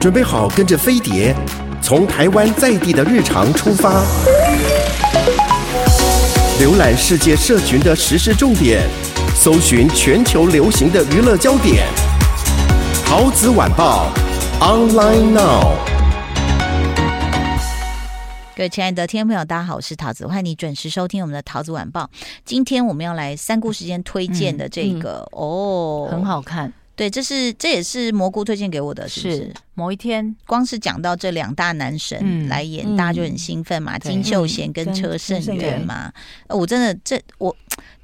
准备好跟着飞碟，从台湾在地的日常出发，浏览世界社群的时事重点，搜寻全球流行的娱乐焦点。桃子晚报，online now。各位亲爱的听众朋友，大家好，我是桃子，欢迎你准时收听我们的桃子晚报。今天我们要来三姑时间推荐的这个、嗯嗯、哦，很好看。对，这是这也是蘑菇推荐给我的，是不是？是某一天，光是讲到这两大男神来演，嗯、大家就很兴奋嘛。嗯、金秀贤跟车胜元嘛，我真的这我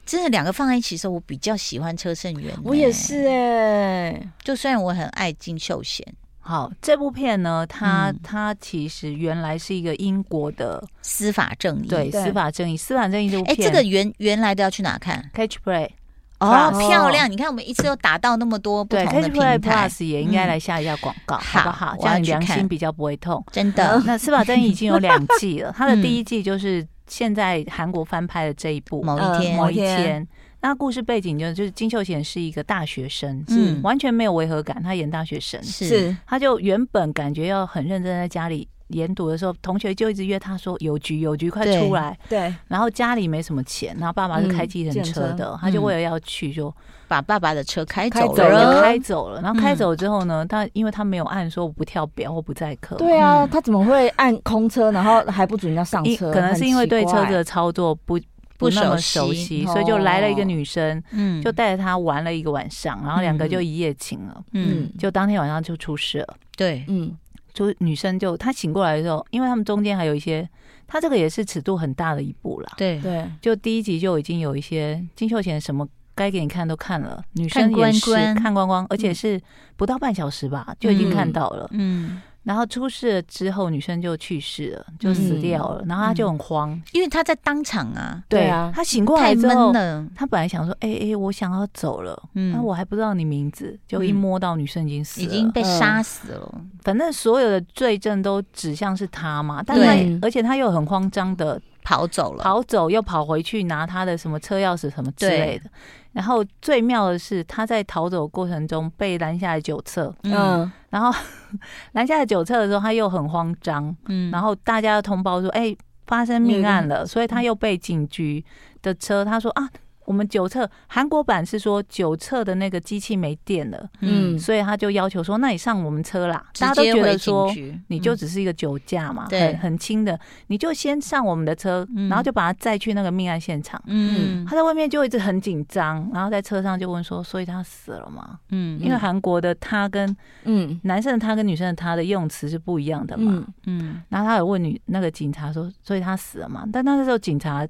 真的两个放在一起的时候，我比较喜欢车胜元。我也是哎、欸，就虽然我很爱金秀贤。好，这部片呢，它它其实原来是一个英国的司法正义，对，司法正义，司法正义这部片，哎，这个原原来的要去哪看？Catch Play。哦，漂亮！你看，我们一次又打到那么多不同的平台，Plus 也应该来下一下广告，好不好？这样良心比较不会痛。真的，那《司法正义》已经有两 季了，它的第一季就是现在韩国翻拍的这一部《某一天》。某一天，那故事背景就就是金秀贤是一个大学生，嗯完全没有违和感，他演大学生是，他就原本感觉要很认真在家里。研读的时候，同学就一直约他说：“有局有局，快出来！”对，然后家里没什么钱，然后爸爸是开计程车的，他就为了要去，就把爸爸的车开走了，开走了。然后开走之后呢，他因为他没有按说我不跳表或不载客，对啊，他怎么会按空车，然后还不准人家上车？可能是因为对车子的操作不不那么熟悉，所以就来了一个女生，嗯，就带着他玩了一个晚上，然后两个就一夜情了，嗯，就当天晚上就出事了，对，嗯。就女生就她醒过来的时候，因为他们中间还有一些，她这个也是尺度很大的一步啦。对对，就第一集就已经有一些金秀贤什么该给你看都看了，女生也是看光光，而且是不到半小时吧，就已经看到了。嗯。然后出事了之后，女生就去世了，就死掉了。然后他就很慌，因为他在当场啊。对啊，他醒过来之后，他本来想说：“哎哎，我想要走了。”嗯，那我还不知道你名字，就一摸到女生已经死了，已经被杀死了。反正所有的罪证都指向是他嘛。但他而且他又很慌张的跑走了，跑走又跑回去拿他的什么车钥匙什么之类的。然后最妙的是，他在逃走过程中被拦下来酒测，嗯，然后 拦下来酒测的时候，他又很慌张，嗯，然后大家通报说，哎，发生命案了，所以他又被警局的车，他说啊。我们酒测韩国版是说酒测的那个机器没电了，嗯，所以他就要求说，那你上我们车啦。大家都觉得说，你就只是一个酒驾嘛，对，很轻的，你就先上我们的车，然后就把他载去那个命案现场。嗯，他在外面就一直很紧张，然后在车上就问说，所以他死了吗？嗯，因为韩国的他跟嗯男生的他跟女生的他的用词是不一样的嘛，嗯，然后他有问女那个警察说，所以他死了吗？但那时候警察。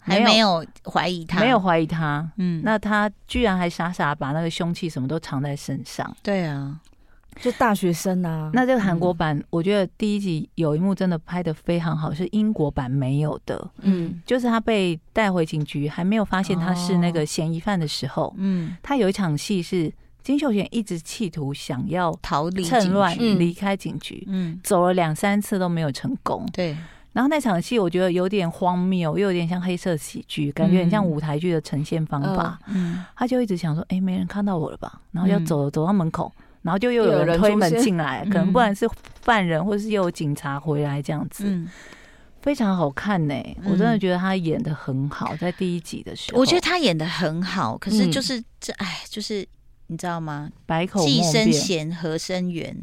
还没有怀疑他，没有怀疑他，嗯，那他居然还傻傻把那个凶器什么都藏在身上，对啊，就大学生啊。那这个韩国版，我觉得第一集有一幕真的拍的非常好，是英国版没有的，嗯，就是他被带回警局，还没有发现他是那个嫌疑犯的时候，嗯，他有一场戏是金秀贤一直企图想要逃离、趁乱离开警局，嗯，走了两三次都没有成功，对。然后那场戏我觉得有点荒谬，又有点像黑色喜剧，感觉很像舞台剧的呈现方法。嗯，他就一直想说：“哎，没人看到我了吧？”然后要走走到门口，然后就又有人推门进来，可能不然是犯人，或者是又有警察回来这样子。非常好看呢，我真的觉得他演的很好，在第一集的时候，我觉得他演的很好。可是就是这，哎，就是你知道吗？百口既生贤，何生缘。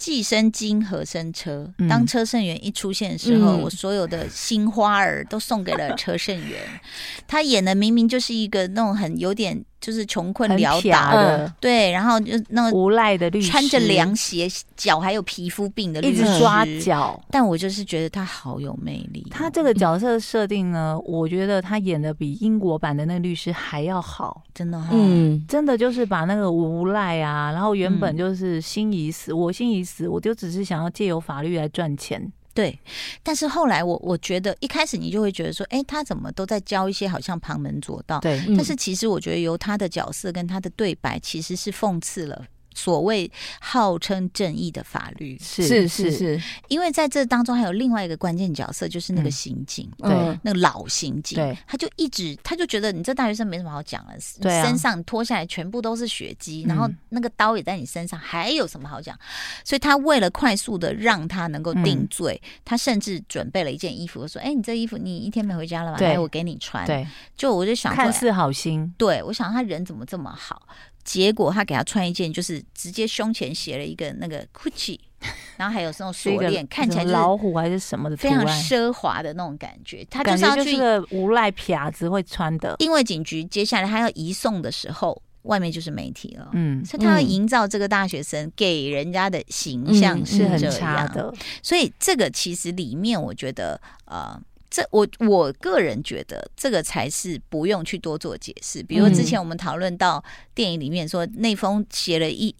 既生金，和生车？当车胜元一出现的时候，嗯、我所有的新花儿都送给了车胜元。他演的明明就是一个那种很有点。就是穷困潦倒的，对，然后就那个无赖的律师，穿着凉鞋，脚还有皮肤病的律师，一直抓脚。但我就是觉得他好有魅力。他这个角 色设定呢，我觉得他演的比英国版的那个律师还要好，真的，嗯，真的就是把那个无赖啊，然后原本就是心已死，我心已死，我就只是想要借由法律来赚钱。对，但是后来我我觉得一开始你就会觉得说，哎，他怎么都在教一些好像旁门左道？对，但是其实我觉得由他的角色跟他的对白其实是讽刺了所谓号称正义的法律。是是是，是，因为在这当中还有另外一个关键角色，就是那个刑警，对、嗯，那个老刑警，对，他就一直他就觉得你这大学生没什么好讲了，对啊、身上脱下来全部都是血迹，然后那个刀也在你身上，还有什么好讲？所以他为了快速的让他能够定罪，嗯、他甚至准备了一件衣服，说：“哎，你这衣服你一天没回家了吧？来，我给你穿。”对，就我就想，看似好心，对，我想他人怎么这么好？结果他给他穿一件，就是直接胸前写了一个那个 Gucci，然后还有这种锁链，看起来老虎还是什么的，非常奢华的那种感觉。他就是要去个无赖痞子会穿的。因为警局接下来他要移送的时候，外面就是媒体了，嗯，所以他要营造这个大学生给人家的形象是很差的。所以这个其实里面，我觉得呃。这我我个人觉得，这个才是不用去多做解释。比如之前我们讨论到电影里面说，那封写了一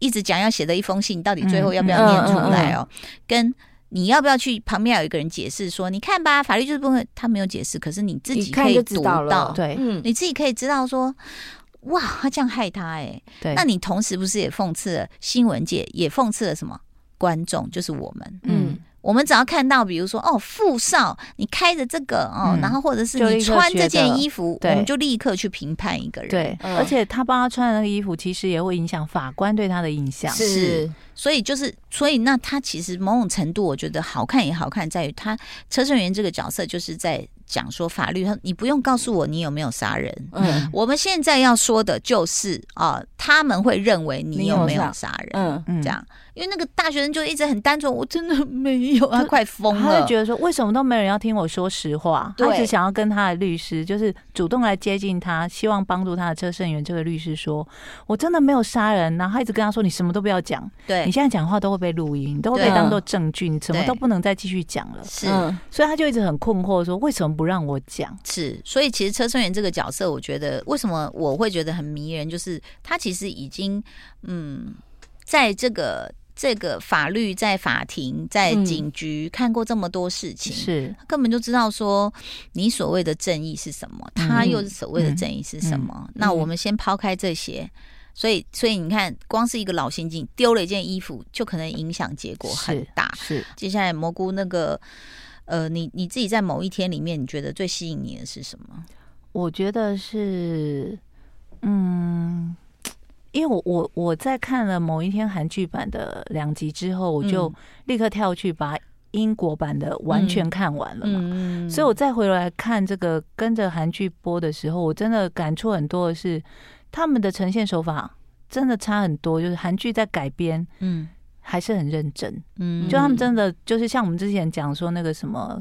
一直讲要写的一封信，到底最后要不要念出来哦？跟你要不要去旁边有一个人解释说，你看吧，法律就是不会，他没有解释，可是你自己可以读到，对，你自己可以知道说，哇，他这样害他，哎，对，那你同时不是也讽刺了新闻界，也讽刺了什么？观众，就是我们，嗯。我们只要看到，比如说哦，富少，你开着这个哦，嗯、然后或者是你穿这件衣服，我们就立刻去评判一个人。对，嗯、而且他帮他穿的那个衣服，其实也会影响法官对他的印象。是，所以就是，所以那他其实某种程度，我觉得好看也好看，在于他车胜元这个角色，就是在讲说法律，他你不用告诉我你有没有杀人。嗯，我们现在要说的就是啊、呃，他们会认为你有没有杀人。嗯嗯，这样。因为那个大学生就一直很单纯，我真的没有，他快疯了。他就觉得说，为什么都没人要听我说实话？对他只想要跟他的律师，就是主动来接近他，希望帮助他的车胜元这个律师说，我真的没有杀人。然后他一直跟他说，你什么都不要讲，对，你现在讲话都会被录音，都会被当做证据，你什么都不能再继续讲了。是，所以他就一直很困惑，说为什么不让我讲？是，所以其实车胜元这个角色，我觉得为什么我会觉得很迷人，就是他其实已经嗯，在这个。这个法律在法庭、在警局看过这么多事情，是他根本就知道说你所谓的正义是什么，他又是所谓的正义是什么。那我们先抛开这些，所以，所以你看，光是一个老刑警丢了一件衣服，就可能影响结果很大。是，接下来蘑菇那个，呃，你你自己在某一天里面，你觉得最吸引你的是什么？我觉得是，嗯。因为我我我在看了某一天韩剧版的两集之后，我就立刻跳去把英国版的完全看完了嘛。嗯嗯、所以我再回来看这个跟着韩剧播的时候，我真的感触很多的是，他们的呈现手法真的差很多。就是韩剧在改编，嗯，还是很认真，嗯，就他们真的就是像我们之前讲说那个什么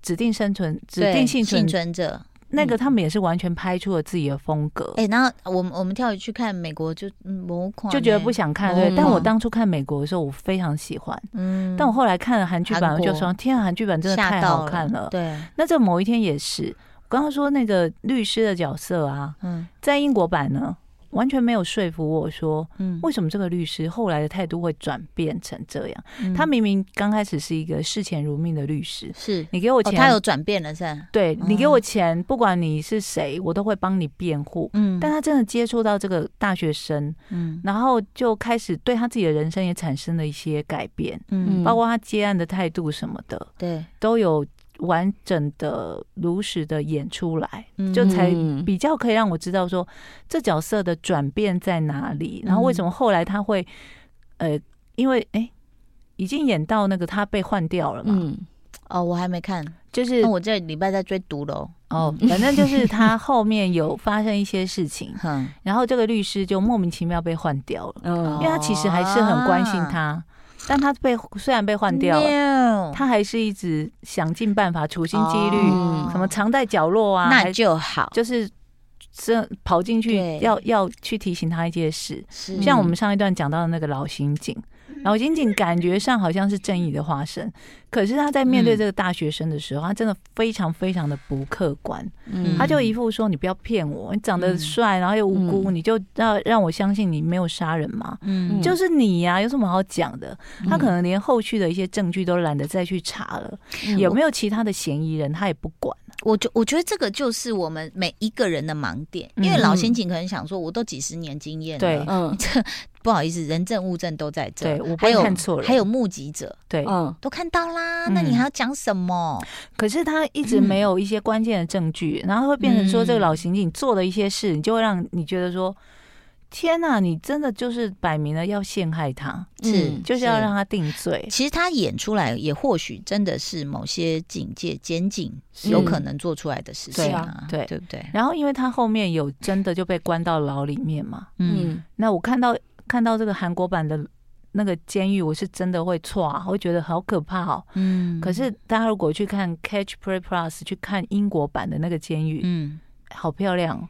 指定生存、指定幸存，幸存者。那个他们也是完全拍出了自己的风格。哎、欸，然后我们我们跳回去看美国就模块，就觉得不想看。对，但我当初看美国的时候，我非常喜欢。嗯，但我后来看了韩剧版，我就说：天啊，韩剧版真的太好看了。对，那这某一天也是，我刚刚说那个律师的角色啊，嗯，在英国版呢。完全没有说服我说，嗯，为什么这个律师后来的态度会转变成这样？嗯、他明明刚开始是一个视钱如命的律师，是你给我钱，哦、他有转变了是吧？对，你给我钱，不管你是谁，我都会帮你辩护。嗯，但他真的接触到这个大学生，嗯，然后就开始对他自己的人生也产生了一些改变，嗯，包括他接案的态度什么的，对，都有。完整的、如实的演出来，就才比较可以让我知道说这角色的转变在哪里，然后为什么后来他会，呃，因为哎，已经演到那个他被换掉了嘛。嗯，哦，我还没看，就是我这礼拜在追毒楼。哦，反正就是他后面有发生一些事情，然后这个律师就莫名其妙被换掉了，因为他其实还是很关心他。但他被虽然被换掉了，他还是一直想尽办法处心积虑，什么藏在角落啊，那就好，就是这跑进去要要去提醒他一件事，像我们上一段讲到的那个老刑警。老仅仅感觉上好像是正义的化身，可是他在面对这个大学生的时候，他真的非常非常的不客观。嗯，他就一副说：“你不要骗我，你长得帅，然后又无辜，你就要让我相信你没有杀人嘛？嗯，就是你呀，有什么好讲的？他可能连后续的一些证据都懒得再去查了，有没有其他的嫌疑人，他也不管。我觉我觉得这个就是我们每一个人的盲点，因为老刑警可能想说，我都几十年经验了，对，嗯，这不好意思，人证物证都在这，对，我不会看错了，还有目击者，对，嗯，都看到啦，那你还要讲什么？可是他一直没有一些关键的证据，然后会变成说，这个老刑警做的一些事，你就会让你觉得说。天呐，你真的就是摆明了要陷害他，是就是要让他定罪。其实他演出来也或许真的是某些警戒、监警有可能做出来的事情啊，对对。不对？然后因为他后面有真的就被关到牢里面嘛，嗯，那我看到看到这个韩国版的那个监狱，我是真的会错啊，会觉得好可怕哦。嗯，可是大家如果去看 Catch Play Plus 去看英国版的那个监狱，嗯，好漂亮。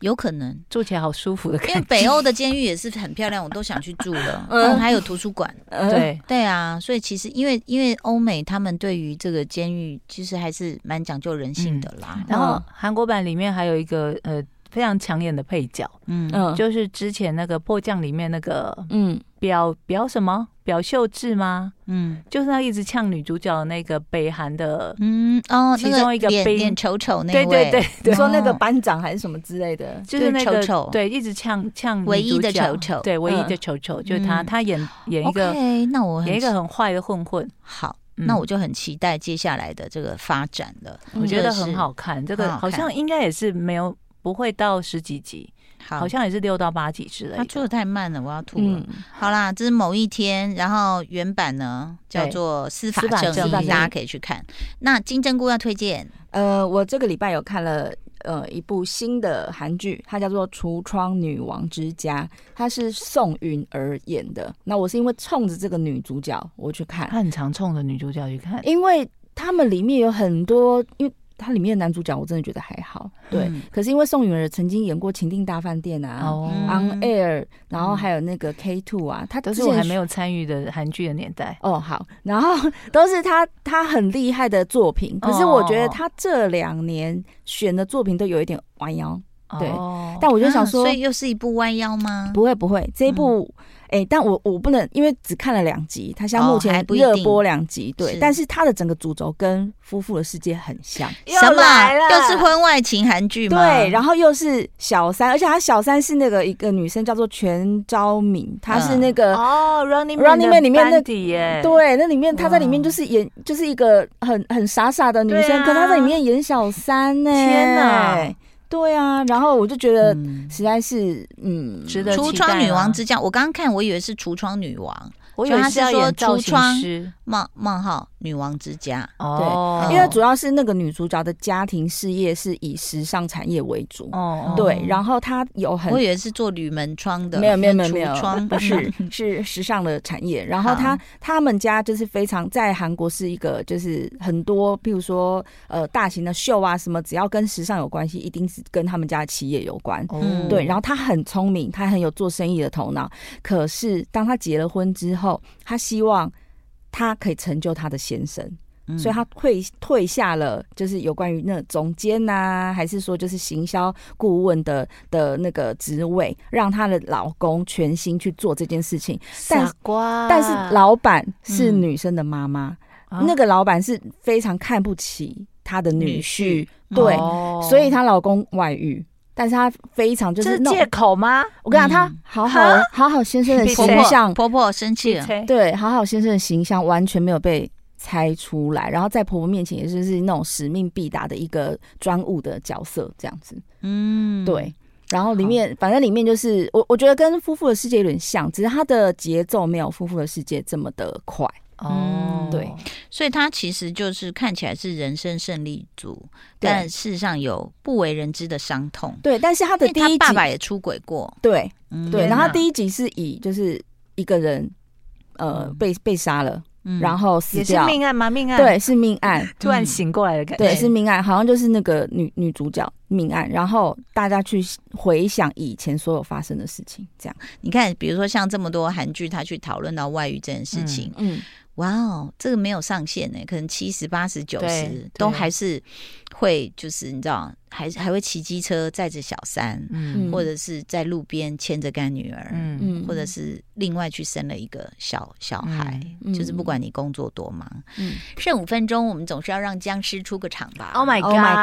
有可能。住起来好舒服的感觉，因为北欧的监狱也是很漂亮，我都想去住了。嗯，还有图书馆，对。对啊，所以其实因为因为欧美他们对于这个监狱其实还是蛮讲究人性的啦。然后韩国版里面还有一个呃非常抢眼的配角，嗯。嗯，就是之前那个迫降里面那个嗯。表表什么？表秀智吗？嗯，就是他一直呛女主角的那个北韩的，嗯哦，其中一个脸脸丑丑那位，对对。对，说那个班长还是什么之类的，就是那个丑对，一直呛呛唯一的丑丑，对，唯一的丑丑就是他，他演演一个，那我演一个很坏的混混。好，那我就很期待接下来的这个发展了。我觉得很好看，这个好像应该也是没有不会到十几集。好，好像也是六到八集之类的。他出的太慢了，我要吐了。嗯、好啦，这是某一天，然后原版呢叫做《司法正义》，大家可以去看。那金针菇要推荐，呃，我这个礼拜有看了呃一部新的韩剧，它叫做《橱窗女王之家》，它是宋允儿演的。那我是因为冲着这个女主角我去看，他很常冲着女主角去看，因为他们里面有很多因为。他里面的男主角我真的觉得还好，对。嗯、可是因为宋允儿曾经演过《情定大饭店》啊，哦《On Air》，然后还有那个《K Two》啊，他都是我还没有参与的韩剧的年代。哦，好，然后都是他他很厉害的作品。可是我觉得他这两年选的作品都有一点弯腰，对。哦、但我就想说，啊、所以又是一部弯腰吗？不会不会，这一部。嗯哎、欸，但我我不能，因为只看了两集，他现在目前热播两集，对，但是他的整个主轴跟夫妇的世界很像，什么来了？又是婚外情韩剧吗？对，然后又是小三，而且他小三是那个一个女生叫做全昭敏，她是那个哦 Running Running Man 里面的耶，对，那里面她在里面就是演就是一个很很傻傻的女生，啊、可她在里面演小三呢，天哪！对啊，然后我就觉得实在是嗯，值得。橱窗女王之家，我刚刚看，我以为是橱窗女王。我以为他是说橱窗冒冒号女王之家。哦，对，因为主要是那个女主角的家庭事业是以时尚产业为主。哦，对，然后她有很，我以为是做铝门窗的，没有没有没有没有，不是 是时尚的产业，然后她他们家就是非常在韩国是一个就是很多，譬如说呃大型的秀啊什么，只要跟时尚有关系，一定是跟他们家的企业有关，嗯，对，然后她很聪明，她很有做生意的头脑，可是当她结了婚之后。后，他希望他可以成就他的先生，嗯、所以他退退下了，就是有关于那总监呐、啊，还是说就是行销顾问的的那个职位，让她的老公全心去做这件事情。傻瓜，但是老板是女生的妈妈，嗯、那个老板是非常看不起她的女婿，女婿。对，哦、所以她老公外遇。但是他非常就是借口吗？我跟你讲，他好好好好先生的形象，婆婆生气了，对，好好先生的形象完全没有被猜出来，然后在婆婆面前也就是那种使命必达的一个专务的角色这样子，嗯，对。然后里面反正里面就是我我觉得跟夫妇的世界有点像，只是它的节奏没有夫妇的世界这么的快。哦，对，所以他其实就是看起来是人生胜利组，但事实上有不为人知的伤痛。对，但是他的第一集爸爸也出轨过。对，对，然后他第一集是以就是一个人呃被被杀了，然后死掉。也是命案吗？命案？对，是命案。突然醒过来的感觉。对，是命案，好像就是那个女女主角。命案，然后大家去回想以前所有发生的事情。这样，你看，比如说像这么多韩剧，他去讨论到外遇这件事情，嗯。嗯哇哦，这个没有上限呢，可能七十八十九十都还是会，就是你知道，还还会骑机车载着小三，嗯，或者是在路边牵着干女儿，嗯，或者是另外去生了一个小小孩，嗯、就是不管你工作多忙，嗯，剩五分钟，我们总是要让僵尸出个场吧？Oh my god，, oh my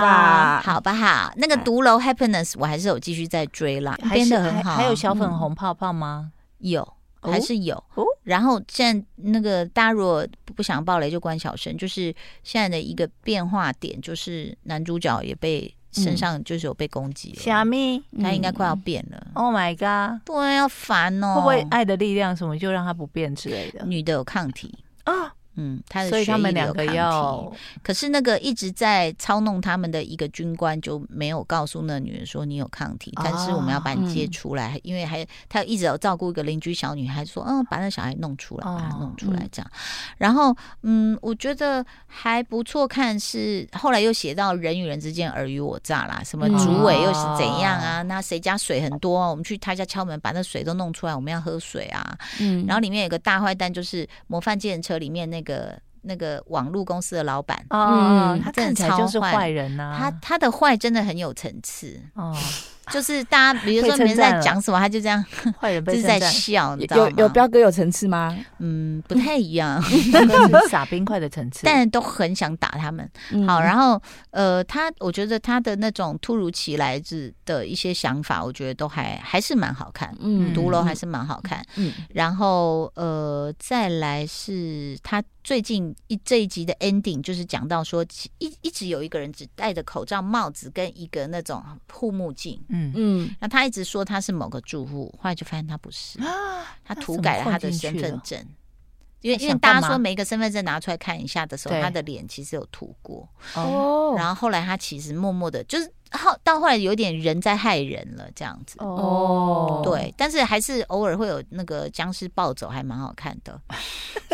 god 好不好？那个独楼 Happiness 我还是有继续在追啦，编的很好，还有小粉红泡泡吗？嗯、有。还是有，哦、然后现在那个大家如果不想暴雷就关小声，就是现在的一个变化点，就是男主角也被身上就是有被攻击了，虾米，他应该快要变了。Oh my god，对，要烦哦，会不会爱的力量什么就让他不变之类的？女的有抗体。啊。嗯，他的所以他们两个要，可是那个一直在操弄他们的一个军官就没有告诉那女人说你有抗体，但是我们要把你接出来，因为还他一直有照顾一个邻居小女孩，说嗯，把那小孩弄出来，把他弄出来这样。然后嗯，我觉得还不错看，是后来又写到人与人之间尔虞我诈啦，什么主委又是怎样啊？那谁家水很多，啊我们去他家敲门，把那水都弄出来，我们要喝水啊。嗯，然后里面有个大坏蛋，就是模范计程车里面那个。个那个网络公司的老板，嗯，他看起来就是坏人呐，他他的坏真的很有层次哦。就是大家，比如说别人在讲什么，他就这样，坏人 就是在笑，你知道吗？有有彪哥有层次吗？嗯，不太一样，撒冰块的层次，但都很想打他们。好，然后呃，他我觉得他的那种突如其来之的一些想法，我觉得都还还是蛮好看。嗯，独楼还是蛮好看。嗯，然后呃，再来是他最近一这一集的 ending，就是讲到说一一直有一个人只戴着口罩、帽子跟一个那种护目镜。嗯。嗯，那他一直说他是某个住户，后来就发现他不是，他涂改了他的？身份证，因为因为大家说每一个身份证拿出来看一下的时候，他的脸其实有涂过哦，然后后来他其实默默的，就是后到后来有点人在害人了这样子哦，对，但是还是偶尔会有那个僵尸暴走，还蛮好看的。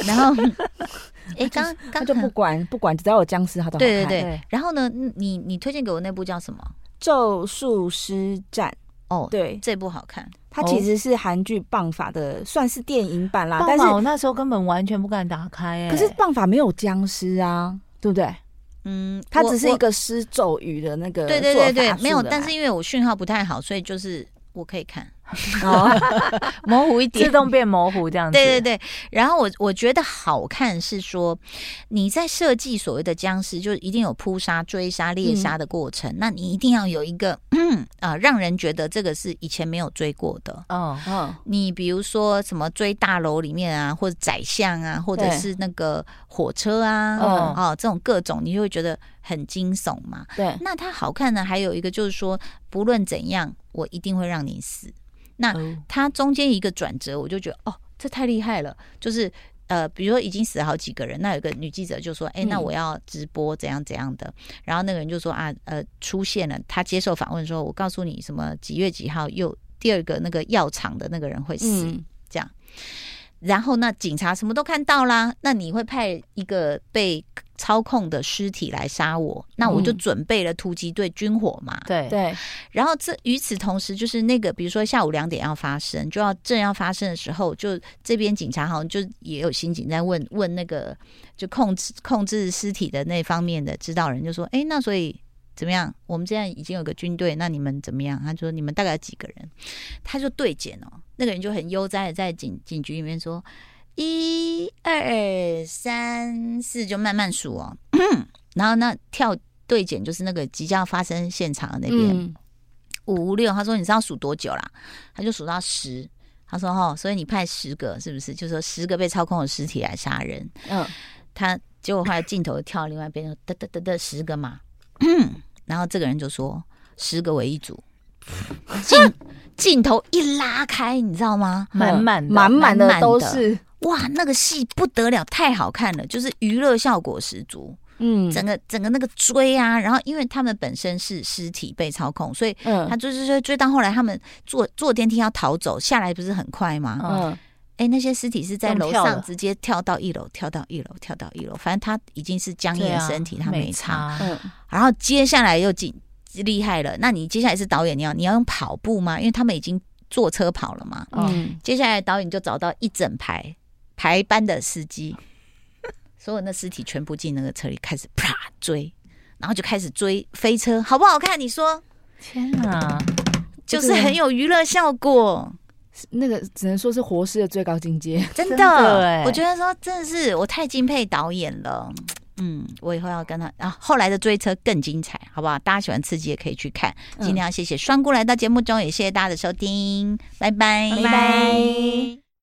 然后，哎，刚刚就不管不管，只要有僵尸，他都好看。对对对。然后呢，你你推荐给我那部叫什么？咒术师战哦，对，这部好看。它其实是韩剧《棒法》的，算是电影版啦。但是我那时候根本完全不敢打开，哎。可是《棒法》没有僵尸啊，对不对？嗯，它只是一个施咒语的那个。对对对对，没有。但是因为我讯号不太好，所以就是我可以看。哦，模糊一点，自动变模糊这样子。对对对，然后我我觉得好看是说，你在设计所谓的僵尸，就一定有扑杀、追杀、猎杀的过程。嗯、那你一定要有一个啊、呃，让人觉得这个是以前没有追过的。哦哦，你比如说什么追大楼里面啊，或者宰相啊，或者是那个火车啊，哦哦，这种各种，你就会觉得很惊悚嘛。对，那它好看呢，还有一个就是说，不论怎样，我一定会让你死。那他中间一个转折，我就觉得哦，这太厉害了。就是呃，比如说已经死了好几个人，那有个女记者就说：“哎，那我要直播怎样怎样的。”然后那个人就说：“啊，呃，出现了。”他接受访问说：“我告诉你，什么几月几号又第二个那个药厂的那个人会死。”这样。然后那警察什么都看到啦，那你会派一个被操控的尸体来杀我，那我就准备了突击队军火嘛。对对。然后这与此同时，就是那个比如说下午两点要发生，就要正要发生的时候，就这边警察好像就也有刑警在问问那个就控制控制尸体的那方面的指导人，就说：“哎，那所以。”怎么样？我们现在已经有个军队，那你们怎么样？他说你们大概几个人？他就对检哦，那个人就很悠哉的在警警局里面说一二三四，就慢慢数哦。然后那跳对检就是那个即将发生现场的那边、嗯、五六，他说你知道数多久啦？他就数到十。他说哦，所以你派十个是不是？就是说十个被操控的尸体来杀人。嗯，他结果后来镜头跳另外一边，哒哒哒哒十个嘛。然后这个人就说：“十个为一组。”镜镜头一拉开，你知道吗？满满满满的都是哇，那个戏不得了，太好看了，就是娱乐效果十足。嗯，整个整个那个追啊，然后因为他们本身是尸体被操控，所以他追追追追到后来，他们坐坐电梯要逃走，下来不是很快吗？嗯。哎，那些尸体是在楼上直接跳到一楼，跳到一楼，跳到一楼，反正他已经是僵硬的身体，他没差。嗯，然后接下来又紧厉害了。那你接下来是导演，你要你要用跑步吗？因为他们已经坐车跑了嘛。嗯，接下来导演就找到一整排排班的司机，所有那尸体全部进那个车里，开始啪追，然后就开始追飞车，好不好看？你说？天哪，就是很有娱乐效果。那个只能说是活尸的最高境界，真的。对我觉得说真的是我太敬佩导演了。嗯，我以后要跟他啊，后来的追车更精彩，好不好？大家喜欢刺激也可以去看。今天要谢谢双姑来到节目中，也谢谢大家的收听，拜拜，拜拜。